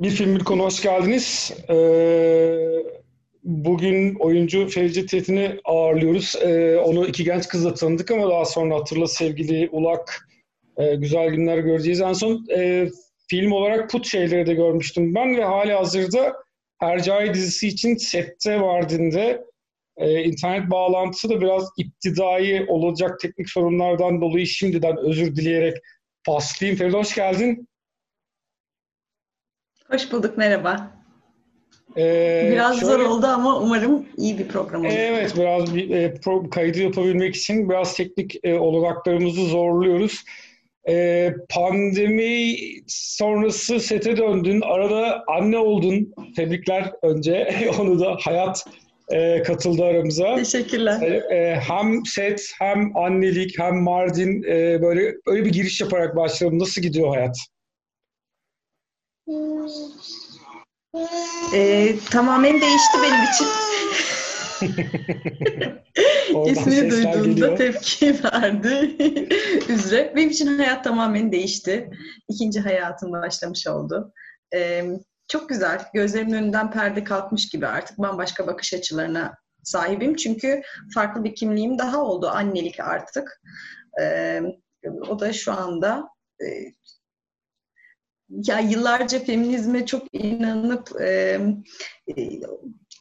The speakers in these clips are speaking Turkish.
Bir film bir konu hoş geldiniz. Ee, bugün oyuncu Fevzi Tetin'i ağırlıyoruz. Ee, onu iki genç kızla tanıdık ama daha sonra hatırla sevgili Ulak. Ee, güzel günler göreceğiz. En son e, film olarak Put şeyleri de görmüştüm ben ve hali hazırda Hercai dizisi için sette vardığında e, internet bağlantısı da biraz iptidai olacak teknik sorunlardan dolayı şimdiden özür dileyerek paslayayım. Feride hoş geldin. Hoş bulduk, merhaba. Ee, biraz şöyle, zor oldu ama umarım iyi bir program olur. Evet, biraz bir, e, pro, kaydı yapabilmek için biraz teknik e, olanaklarımızı zorluyoruz. E, pandemi sonrası sete döndün, arada anne oldun. Tebrikler önce, onu da hayat e, katıldı aramıza. Teşekkürler. E, e, hem set, hem annelik, hem Mardin e, böyle öyle bir giriş yaparak başlayalım. Nasıl gidiyor hayat? Ee, tamamen değişti benim için. İsmini duyduğunda geliyor. tepki verdi. Üzre. Benim için hayat tamamen değişti. İkinci hayatım başlamış oldu. Ee, çok güzel. Gözlerimin önünden perde kalkmış gibi artık bambaşka bakış açılarına sahibim. Çünkü farklı bir kimliğim daha oldu. Annelik artık. Ee, o da şu anda e, ya yıllarca feminizme çok inanıp e,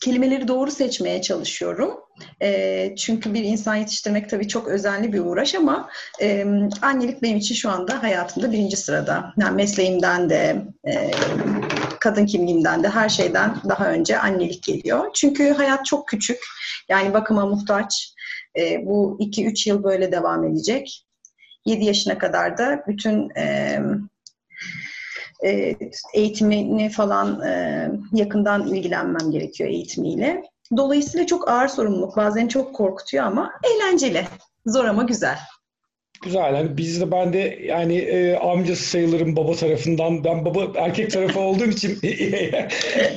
kelimeleri doğru seçmeye çalışıyorum. E, çünkü bir insan yetiştirmek tabii çok özenli bir uğraş ama e, annelik benim için şu anda hayatımda birinci sırada. Yani mesleğimden de, e, kadın kimliğimden de her şeyden daha önce annelik geliyor. Çünkü hayat çok küçük. Yani bakıma muhtaç. E, bu 2-3 yıl böyle devam edecek. 7 yaşına kadar da bütün e, e, eğitimini falan e, yakından ilgilenmem gerekiyor eğitimiyle. Dolayısıyla çok ağır sorumluluk. Bazen çok korkutuyor ama eğlenceli. Zor ama güzel. Güzel. Yani biz de ben de yani e, amcası sayılırım baba tarafından. Ben baba erkek tarafı olduğum için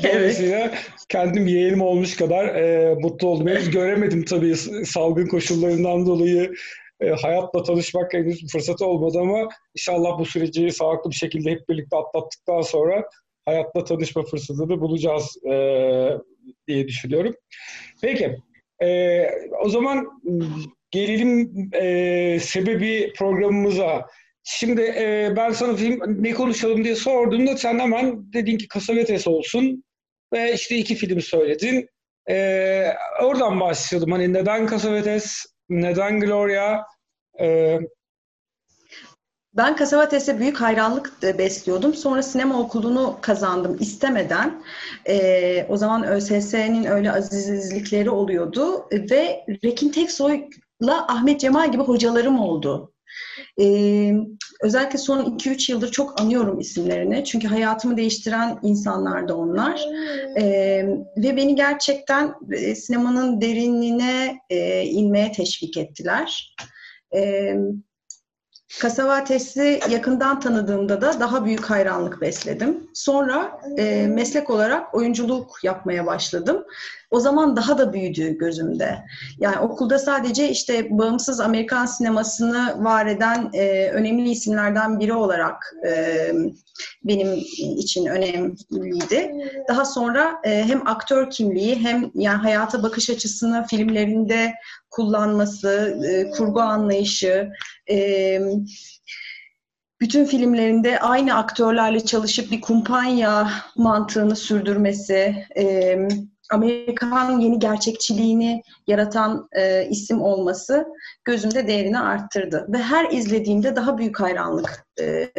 dolayısıyla evet. kendim yeğenim olmuş kadar e, mutlu oldum. Henüz göremedim tabii salgın koşullarından dolayı e, hayatla tanışmak henüz fırsatı olmadı ama inşallah bu süreci sağlıklı bir şekilde hep birlikte atlattıktan sonra hayatla tanışma fırsatını bulacağız e, diye düşünüyorum. Peki, e, o zaman gelelim e, sebebi programımıza. Şimdi e, ben sana film ne konuşalım diye sorduğumda sen hemen dedin ki Kasavetes olsun ve işte iki film söyledin. E, oradan başlayalım. Hani neden Kasavetes, neden Gloria? Ee, ben Kasavates'e büyük hayranlık besliyordum. Sonra sinema okulunu kazandım istemeden. Ee, o zaman ÖSS'nin öyle azizlikleri oluyordu. Ve Rekin Teksoy'la Ahmet Cemal gibi hocalarım oldu. Ee, özellikle son 2-3 yıldır çok anıyorum isimlerini. Çünkü hayatımı değiştiren insanlardı onlar. Ee, ve beni gerçekten sinemanın derinliğine e, inmeye teşvik ettiler. E, Kasavates'i yakından tanıdığımda da daha büyük hayranlık besledim. Sonra e, meslek olarak oyunculuk yapmaya başladım. O zaman daha da büyüdü gözümde. Yani okulda sadece işte bağımsız Amerikan sinemasını var eden e, önemli isimlerden biri olarak e, benim için önemliydi. Daha sonra e, hem aktör kimliği hem yani hayata bakış açısını filmlerinde kullanması, e, kurgu anlayışı, e, bütün filmlerinde aynı aktörlerle çalışıp bir kumpanya mantığını sürdürmesi, e, Amerikan yeni gerçekçiliğini yaratan e, isim olması gözümde değerini arttırdı. Ve her izlediğimde daha büyük hayranlık e,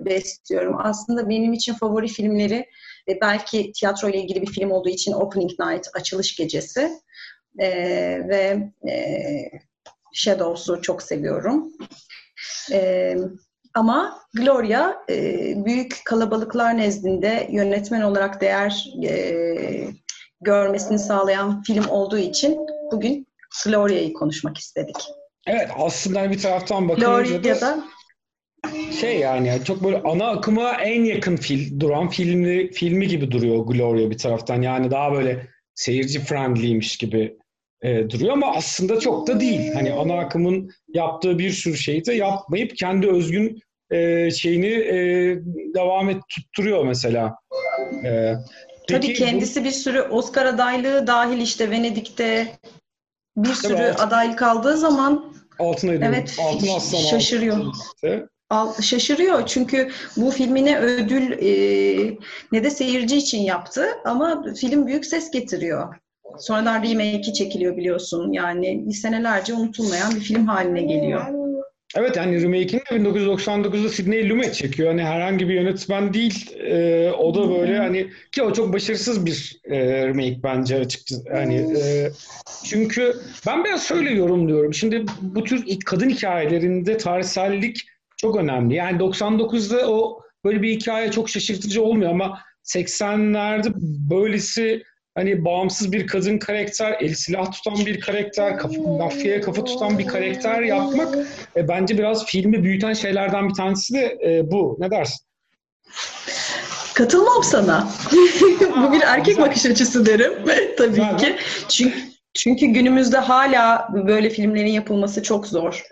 besliyorum. Aslında benim için favori filmleri e, belki tiyatro ile ilgili bir film olduğu için Opening Night, Açılış Gecesi e, ve e, Shadows'u çok seviyorum. E, ama Gloria e, büyük kalabalıklar nezdinde yönetmen olarak değer e, görmesini sağlayan film olduğu için bugün Gloria'yı konuşmak istedik. Evet aslında bir taraftan bakınca da şey yani çok böyle ana akıma en yakın fil, duran filmi, filmi gibi duruyor Gloria bir taraftan. Yani daha böyle seyirci friendly'ymiş gibi e, duruyor ama aslında çok da değil. Hani ana akımın yaptığı bir sürü şeyi de yapmayıp kendi özgün e, şeyini e, devam et tutturuyor mesela. E, Tabii kendisi bu... bir sürü Oscar adaylığı dahil işte Venedik'te bir sürü evet, adaylık aldığı zaman Altın Evet, Altın Aslan şaşırıyor. Al, şaşırıyor çünkü bu filmi ne ödül e, ne de seyirci için yaptı ama film büyük ses getiriyor. Sonradan remake'i çekiliyor biliyorsun. Yani senelerce unutulmayan bir film haline geliyor. Evet yani remake'ini de 1999'da Sidney Lumet çekiyor. Hani herhangi bir yönetmen değil. E, o da böyle hani ki o çok başarısız bir e, remake bence açıkçası. Yani e, çünkü ben biraz şöyle yorumluyorum. Şimdi bu tür kadın hikayelerinde tarihsellik çok önemli. Yani 99'da o böyle bir hikaye çok şaşırtıcı olmuyor ama 80'lerde böylesi hani bağımsız bir kadın karakter, el silah tutan bir karakter, kafa, mafyaya kafa tutan bir karakter yapmak e, bence biraz filmi büyüten şeylerden bir tanesi de e, bu. Ne dersin? Katılmam sana. bu bir erkek bakış açısı derim tabii ki. Çünkü çünkü günümüzde hala böyle filmlerin yapılması çok zor.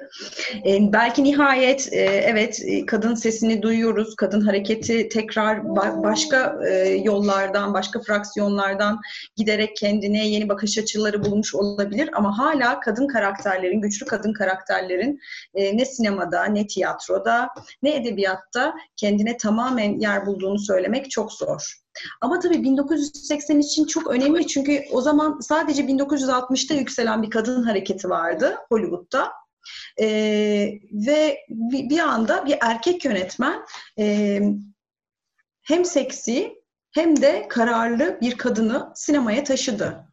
Ee, belki nihayet e, evet e, kadın sesini duyuyoruz. Kadın hareketi tekrar ba- başka e, yollardan, başka fraksiyonlardan giderek kendine yeni bakış açıları bulmuş olabilir. Ama hala kadın karakterlerin, güçlü kadın karakterlerin e, ne sinemada, ne tiyatroda, ne edebiyatta kendine tamamen yer bulduğunu söylemek çok zor. Ama tabii 1980 için çok önemli çünkü o zaman sadece 1960'ta yükselen bir kadın hareketi vardı Hollywood'da. Ee, ve bir, bir anda bir erkek yönetmen e, hem seksi hem de kararlı bir kadını sinemaya taşıdı.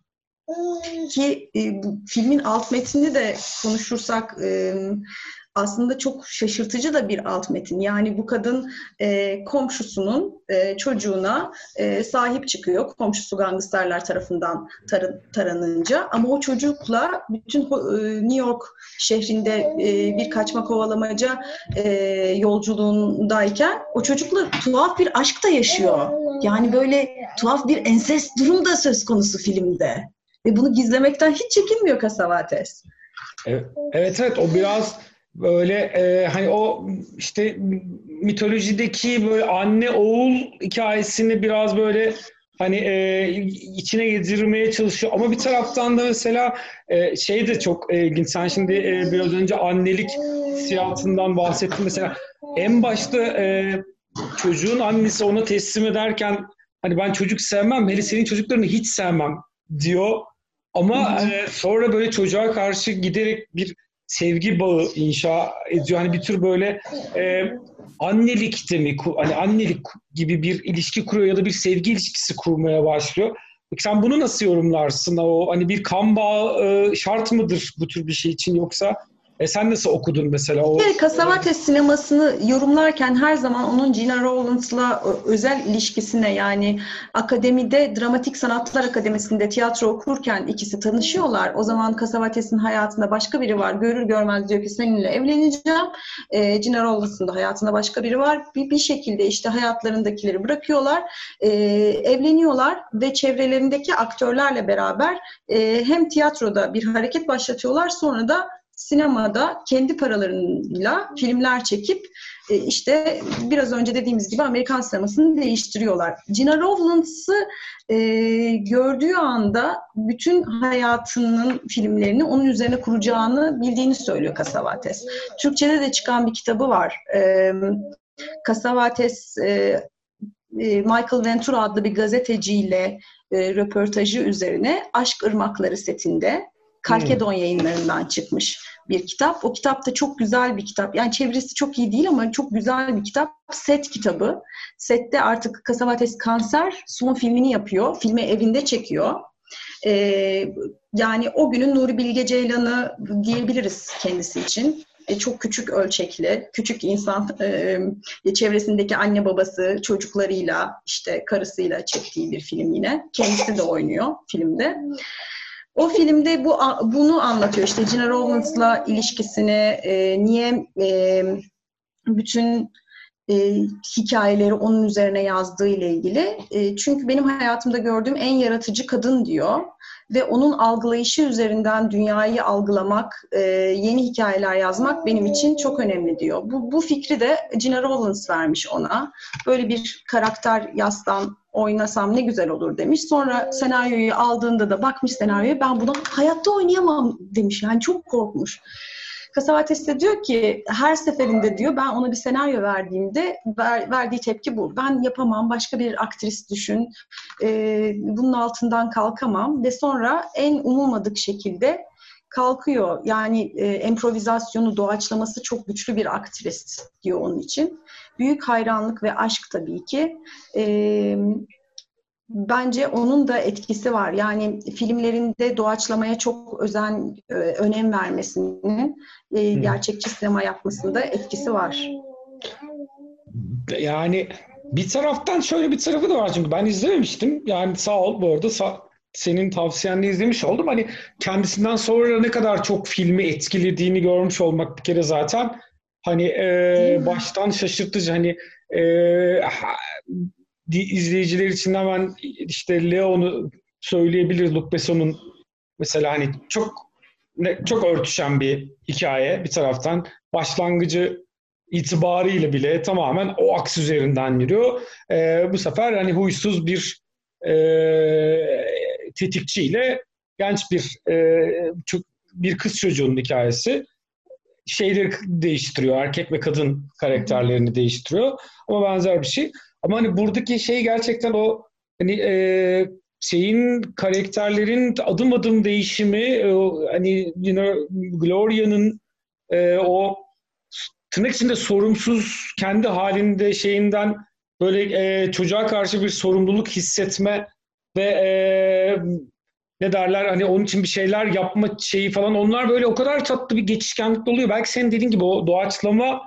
Ki e, bu filmin alt metnini de konuşursak e, aslında çok şaşırtıcı da bir alt metin. Yani bu kadın e, komşusunun e, çocuğuna e, sahip çıkıyor. Komşusu gangsterler tarafından tar- taranınca. Ama o çocukla bütün e, New York şehrinde e, bir kaçma kovalamaca e, yolculuğundayken o çocukla tuhaf bir aşk da yaşıyor. Yani böyle tuhaf bir ensest durum da söz konusu filmde. Ve bunu gizlemekten hiç çekinmiyor Casavates. Evet, evet, evet o biraz böyle e, hani o işte mitolojideki böyle anne oğul hikayesini biraz böyle hani e, içine yedirmeye çalışıyor. Ama bir taraftan da mesela e, şey de çok e, ilginç. Sen şimdi e, biraz önce annelik hissiyatından bahsettin. Mesela en başta e, çocuğun annesi ona teslim ederken hani ben çocuk sevmem hele senin çocuklarını hiç sevmem. diyor. Ama e, sonra böyle çocuğa karşı giderek bir sevgi bağı inşa ediyor. Hani bir tür böyle e, annelik de mi, hani annelik gibi bir ilişki kuruyor ya da bir sevgi ilişkisi kurmaya başlıyor. Peki sen bunu nasıl yorumlarsın? O hani bir kan bağı e, şart mıdır bu tür bir şey için yoksa e sen nasıl okudun mesela? O... Evet, Cassavetes sinemasını yorumlarken her zaman onun Gina Rowlands'la özel ilişkisine yani akademide Dramatik Sanatlar Akademisi'nde tiyatro okurken ikisi tanışıyorlar. O zaman Cassavetes'in hayatında başka biri var. Görür görmez diyor ki seninle evleneceğim. E, Gina Rowlands'ın da hayatında başka biri var. Bir, bir şekilde işte hayatlarındakileri bırakıyorlar. E, evleniyorlar ve çevrelerindeki aktörlerle beraber e, hem tiyatroda bir hareket başlatıyorlar sonra da sinemada kendi paralarıyla filmler çekip e, işte biraz önce dediğimiz gibi Amerikan sinemasını değiştiriyorlar. Gina Rowlands'ı e, gördüğü anda bütün hayatının filmlerini onun üzerine kuracağını bildiğini söylüyor Cassavetes. Türkçe'de de çıkan bir kitabı var. E, Cassavetes e, e, Michael Ventura adlı bir gazeteciyle e, röportajı üzerine Aşk Irmakları setinde Kalkedon hmm. yayınlarından çıkmış bir kitap. O kitap da çok güzel bir kitap. Yani çevresi çok iyi değil ama çok güzel bir kitap. Set kitabı. Sette artık Casavates kanser son filmini yapıyor. Filmi evinde çekiyor. Ee, yani o günün Nuri Bilge Ceylan'ı diyebiliriz kendisi için. E, çok küçük ölçekli, küçük insan e, çevresindeki anne babası çocuklarıyla işte karısıyla çektiği bir film yine. Kendisi de oynuyor filmde. O filmde bu bunu anlatıyor işte Gina Rowlands'la ilişkisini, e, niye e, bütün e, hikayeleri onun üzerine yazdığı ile ilgili. E, çünkü benim hayatımda gördüğüm en yaratıcı kadın diyor. ve onun algılayışı üzerinden dünyayı algılamak, e, yeni hikayeler yazmak benim için çok önemli diyor. Bu, bu fikri de Gina Rollins vermiş ona. Böyle bir karakter yazsam, oynasam ne güzel olur demiş. Sonra senaryoyu aldığında da bakmış senaryoya ben bunu hayatta oynayamam demiş. Yani çok korkmuş. Kasavates de diyor ki her seferinde diyor ben ona bir senaryo verdiğimde ver, verdiği tepki bu. Ben yapamam başka bir aktris düşün. E, bunun altından kalkamam ve sonra en umulmadık şekilde kalkıyor. Yani e, improvizasyonu, doğaçlaması çok güçlü bir aktris diyor onun için. Büyük hayranlık ve aşk tabii ki. E, bence onun da etkisi var. Yani filmlerinde doğaçlamaya çok özen, e, önem vermesinin e, gerçekçi sinema yapmasında etkisi var. Yani bir taraftan şöyle bir tarafı da var çünkü ben izlememiştim. Yani sağ ol bu arada sağ, senin tavsiyenle izlemiş oldum. Hani kendisinden sonra ne kadar çok filmi etkilediğini görmüş olmak bir kere zaten hani e, baştan şaşırtıcı. Hani e, izleyiciler için hemen işte Leon'u söyleyebiliriz. Luc Besson'un mesela hani çok çok örtüşen bir hikaye bir taraftan. Başlangıcı itibarıyla bile tamamen o aks üzerinden yürüyor. Ee, bu sefer hani huysuz bir e, tetikçiyle genç bir e, çok, bir kız çocuğunun hikayesi şeyleri değiştiriyor. Erkek ve kadın karakterlerini değiştiriyor. Ama benzer bir şey. Ama hani buradaki şey gerçekten o hani e, şeyin karakterlerin adım adım değişimi e, hani you know, Gloria'nın e, o tırnak içinde sorumsuz kendi halinde şeyinden böyle e, çocuğa karşı bir sorumluluk hissetme ve e, ne derler hani onun için bir şeyler yapma şeyi falan onlar böyle o kadar tatlı bir geçişkenlik oluyor. Belki senin dediğin gibi o doğaçlama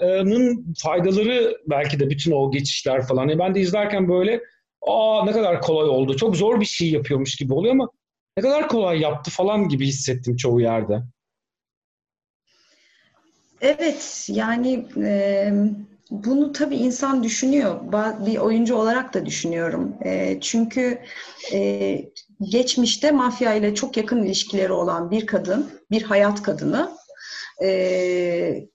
nın faydaları belki de bütün o geçişler falan. Yani ben de izlerken böyle aa ne kadar kolay oldu. Çok zor bir şey yapıyormuş gibi oluyor ama ne kadar kolay yaptı falan gibi hissettim çoğu yerde. Evet yani e, bunu tabii insan düşünüyor. Bir oyuncu olarak da düşünüyorum. E, çünkü e, geçmişte mafya ile çok yakın ilişkileri olan bir kadın, bir hayat kadını e,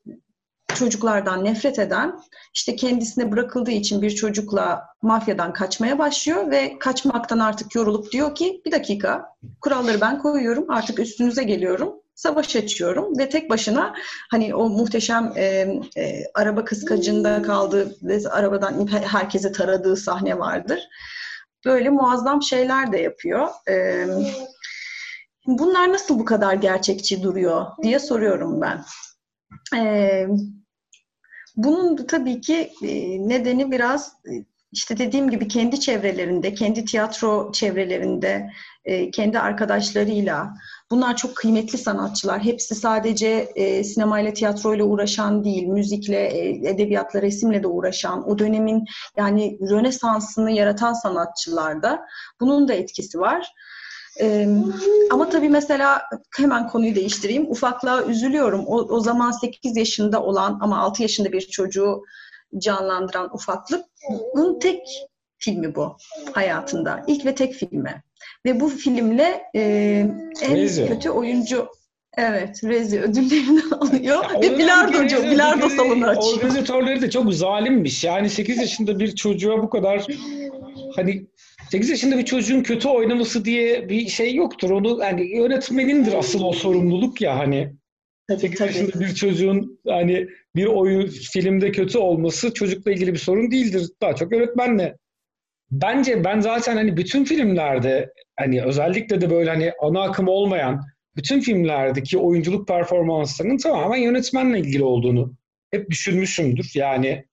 çocuklardan nefret eden, işte kendisine bırakıldığı için bir çocukla mafyadan kaçmaya başlıyor ve kaçmaktan artık yorulup diyor ki bir dakika kuralları ben koyuyorum artık üstünüze geliyorum savaş açıyorum ve tek başına hani o muhteşem e, e, araba kıskacında kaldığı ve arabadan herkese taradığı sahne vardır. Böyle muazzam şeyler de yapıyor. E, bunlar nasıl bu kadar gerçekçi duruyor diye soruyorum ben. E, bunun tabii ki e, nedeni biraz e, işte dediğim gibi kendi çevrelerinde, kendi tiyatro çevrelerinde, e, kendi arkadaşlarıyla. Bunlar çok kıymetli sanatçılar. Hepsi sadece e, sinemayla, tiyatroyla uğraşan değil, müzikle, edebiyatla, resimle de uğraşan, o dönemin yani Rönesans'ını yaratan sanatçılar da. Bunun da etkisi var. Ee, ama tabii mesela hemen konuyu değiştireyim. Ufaklığa üzülüyorum. O, o zaman 8 yaşında olan ama 6 yaşında bir çocuğu canlandıran ufaklık. Bunun tek filmi bu hayatında. İlk ve tek filmi. Ve bu filmle e, en Neyse. kötü oyuncu Evet, Rezi ödüllerini alıyor ya ve bilardocu, bilardo salonu açıyor. Organizatörleri de çok zalimmiş. Yani 8 yaşında bir çocuğa bu kadar hani 8 yaşında bir çocuğun kötü oynaması diye bir şey yoktur. Onu yani yönetmenindir asıl o sorumluluk ya hani. Tabii, 8 tabii. yaşında bir çocuğun hani bir oyun filmde kötü olması çocukla ilgili bir sorun değildir. Daha çok öğretmenle. Bence ben zaten hani bütün filmlerde hani özellikle de böyle hani ana akım olmayan bütün filmlerdeki oyunculuk performanslarının tamamen yönetmenle ilgili olduğunu hep düşünmüşümdür. Yani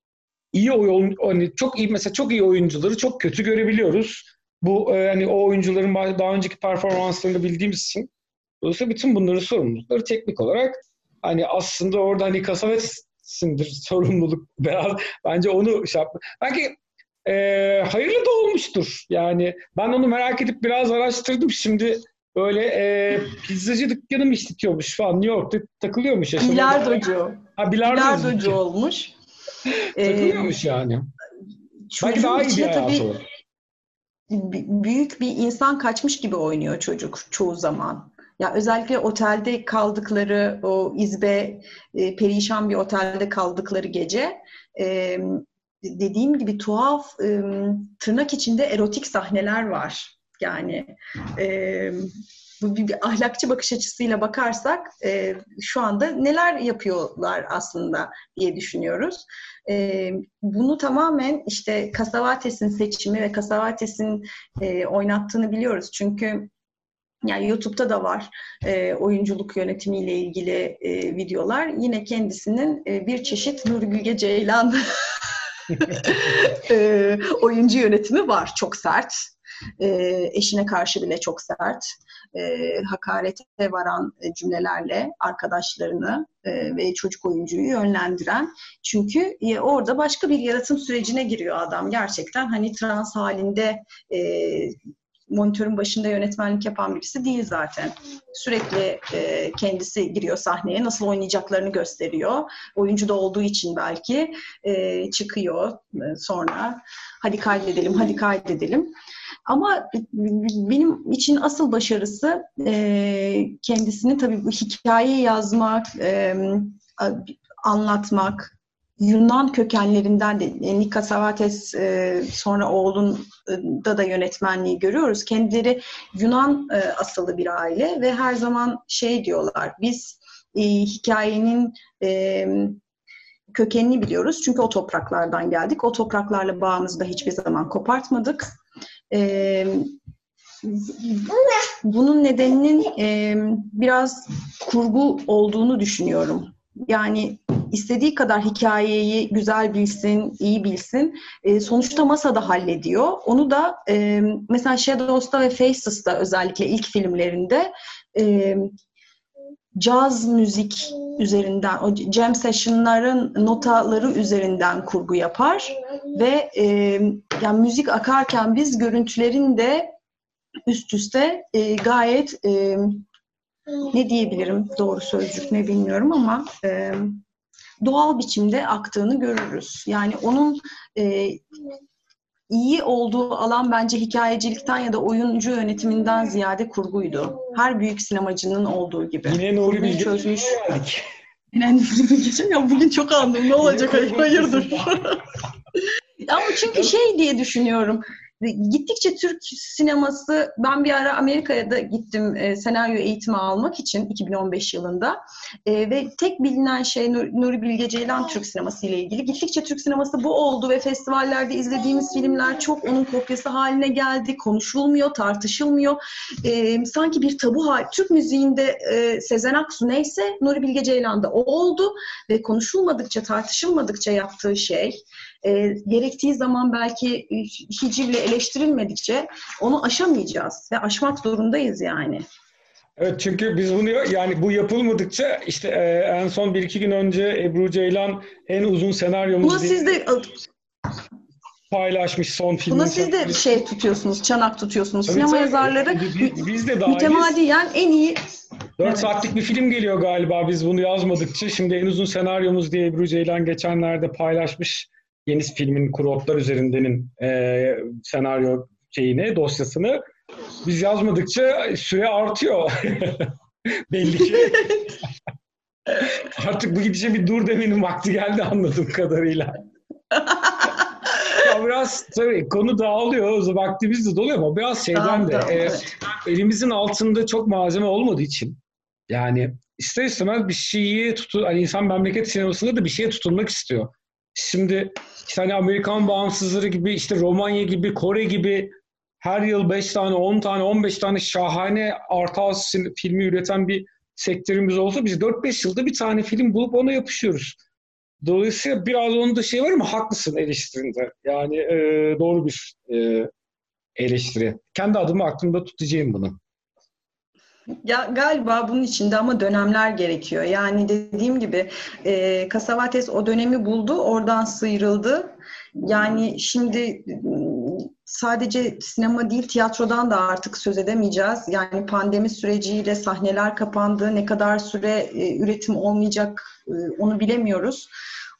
iyi oyun hani çok iyi mesela çok iyi oyuncuları çok kötü görebiliyoruz. Bu e, hani o oyuncuların daha önceki performanslarını bildiğimiz için dolayısıyla bütün bunların sorumlulukları teknik olarak hani aslında orada hani kasavetsindir sorumluluk biraz bence onu şey yapma. Belki e, hayırlı da olmuştur. Yani ben onu merak edip biraz araştırdım. Şimdi böyle e, pizzacı dükkanı mı işletiyormuş falan New York'ta takılıyormuş. Bilardocu. Ha bilardocu. Bilardocu olmuş. Takılıyormuş ee, yani. Belki daha iyi bir hayatı tabii, büyük bir insan kaçmış gibi oynuyor çocuk çoğu zaman. Ya özellikle otelde kaldıkları o izbe e, perişan bir otelde kaldıkları gece e, dediğim gibi tuhaf e, tırnak içinde erotik sahneler var. Yani e, bu bir, bir ahlakçı bakış açısıyla bakarsak e, şu anda neler yapıyorlar aslında diye düşünüyoruz. E, bunu tamamen işte Kasavates'in seçimi ve Kasavates'in e, oynattığını biliyoruz. Çünkü yani YouTube'da da var e, oyunculuk yönetimiyle ilgili e, videolar. Yine kendisinin e, bir çeşit Nuri Bilge Ceylan e, oyuncu yönetimi var. Çok sert. E, eşine karşı bile çok sert. E, hakarete varan cümlelerle arkadaşlarını e, ve çocuk oyuncuyu yönlendiren. Çünkü e, orada başka bir yaratım sürecine giriyor adam. Gerçekten hani trans halinde e, monitörün başında yönetmenlik yapan birisi değil zaten. Sürekli e, kendisi giriyor sahneye, nasıl oynayacaklarını gösteriyor. Oyuncu da olduğu için belki e, çıkıyor e, sonra. Hadi kaydedelim, hadi kaydedelim. Ama benim için asıl başarısı e, kendisini tabii bu hikaye yazmak, e, anlatmak, Yunan kökenlerinden de e, Nika Savates e, sonra oğlunda da yönetmenliği görüyoruz. Kendileri Yunan e, asıllı bir aile ve her zaman şey diyorlar biz hikayenin kökenini biliyoruz. Çünkü o topraklardan geldik. O topraklarla bağımızı da hiçbir zaman kopartmadık. bunun nedeninin biraz kurgu olduğunu düşünüyorum. Yani istediği kadar hikayeyi güzel bilsin, iyi bilsin. E, sonuçta masada hallediyor. Onu da e, mesela Shadows'ta ve Faces'ta özellikle ilk filmlerinde e, caz müzik üzerinden, o jam session'ların notaları üzerinden kurgu yapar ve e, yani müzik akarken biz görüntülerin de üst üste e, gayet e, ne diyebilirim doğru sözcük ne bilmiyorum ama e, doğal biçimde aktığını görürüz. Yani onun e, iyi olduğu alan bence hikayecilikten ya da oyuncu yönetiminden ziyade kurguydu. Her büyük sinemacının olduğu gibi. Yine Nuri Bilge çözmüş. Yine Nuri Bilge ya bugün çok andım ne olacak hayırdır. Ama çünkü şey diye düşünüyorum. Gittikçe Türk sineması, ben bir ara Amerika'ya da gittim e, senaryo eğitimi almak için 2015 yılında e, ve tek bilinen şey Nur, Nuri Bilge Ceylan Türk sineması ile ilgili. Gittikçe Türk sineması bu oldu ve festivallerde izlediğimiz filmler çok onun kopyası haline geldi. Konuşulmuyor, tartışılmıyor. E, sanki bir tabu hal. Türk müziğinde e, Sezen Aksu neyse Nuri Bilge Ceylan da o oldu ve konuşulmadıkça, tartışılmadıkça yaptığı şey e, gerektiği zaman belki hicivle eleştirilmedikçe onu aşamayacağız ve aşmak zorundayız yani. Evet çünkü biz bunu yani bu yapılmadıkça işte e, en son bir iki gün önce Ebru Ceylan en uzun senaryomuz Bunu siz de paylaşmış son filmi. Buna siz de şey tutuyorsunuz, çanak tutuyorsunuz. Tabii Sinema tabii. yazarları biz, biz de dahiliz. mütemadiyen en iyi 4 evet. saatlik bir film geliyor galiba biz bunu yazmadıkça. Şimdi en uzun senaryomuz diye Ebru Ceylan geçenlerde paylaşmış yeni filmin kurotlar üzerindenin e, senaryo şeyini, dosyasını biz yazmadıkça süre artıyor. Belli ki. Artık bu gidişe bir dur demenin vakti geldi anladığım kadarıyla. ya biraz tabii konu dağılıyor, vaktimiz de doluyor ama biraz şeyden de e, elimizin altında çok malzeme olmadığı için yani ister istemez bir şeyi tutu, hani insan memleket sinemasında da bir şeye tutunmak istiyor. Şimdi işte hani Amerikan bağımsızları gibi işte Romanya gibi Kore gibi her yıl 5 tane 10 tane 15 tane şahane art house filmi üreten bir sektörümüz olsa biz 4-5 yılda bir tane film bulup ona yapışıyoruz. Dolayısıyla biraz onun da şey var ama haklısın eleştirinde. Yani e, doğru bir e, eleştiri. Kendi adımı aklımda tutacağım bunu. Ya galiba bunun içinde ama dönemler gerekiyor. Yani dediğim gibi e, Kasavates o dönemi buldu, oradan sıyrıldı. Yani şimdi sadece sinema değil tiyatrodan da artık söz edemeyeceğiz. Yani pandemi süreciyle sahneler kapandı. Ne kadar süre e, üretim olmayacak e, onu bilemiyoruz.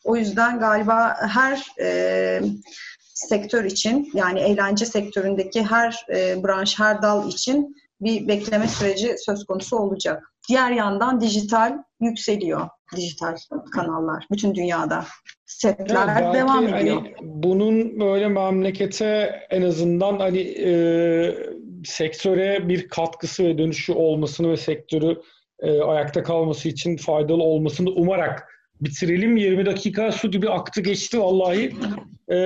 O yüzden galiba her e, sektör için yani eğlence sektöründeki her e, branş, her dal için bir bekleme süreci söz konusu olacak. Diğer yandan dijital yükseliyor. Dijital kanallar bütün dünyada. Setler Evet, devam belki ediyor. hani bunun böyle memlekete en azından hani e, sektöre bir katkısı ve dönüşü olmasını ve sektörü e, ayakta kalması için faydalı olmasını umarak bitirelim. 20 dakika su gibi aktı geçti vallahi. E,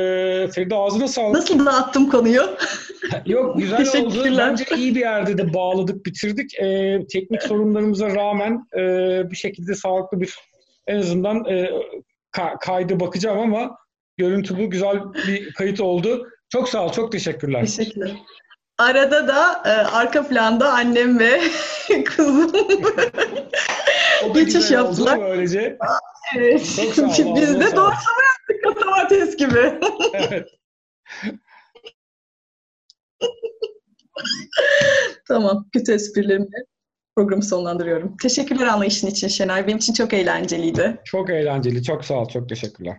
Feride ağzına sağlık. Nasıl dağıttım konuyu? Yok güzel oldu. Bence iyi bir yerde de bağladık, bitirdik. E, teknik sorunlarımıza rağmen e, bir şekilde sağlıklı bir en azından e, ka- kaydı bakacağım ama görüntü bu güzel bir kayıt oldu. Çok sağ ol, çok teşekkürler. Teşekkürler. Arada da e, arka planda annem ve kızım Geçiş yaptılar. Böylece. evet. Çok sağ ol, Biz de sağlık. doğrusunu yaptık domates gibi. Evet. Tamam. Kötü esprilerimle programı sonlandırıyorum. Teşekkürler anlayışın için Şenay. Benim için çok eğlenceliydi. Çok eğlenceli. Çok sağ ol. Çok teşekkürler.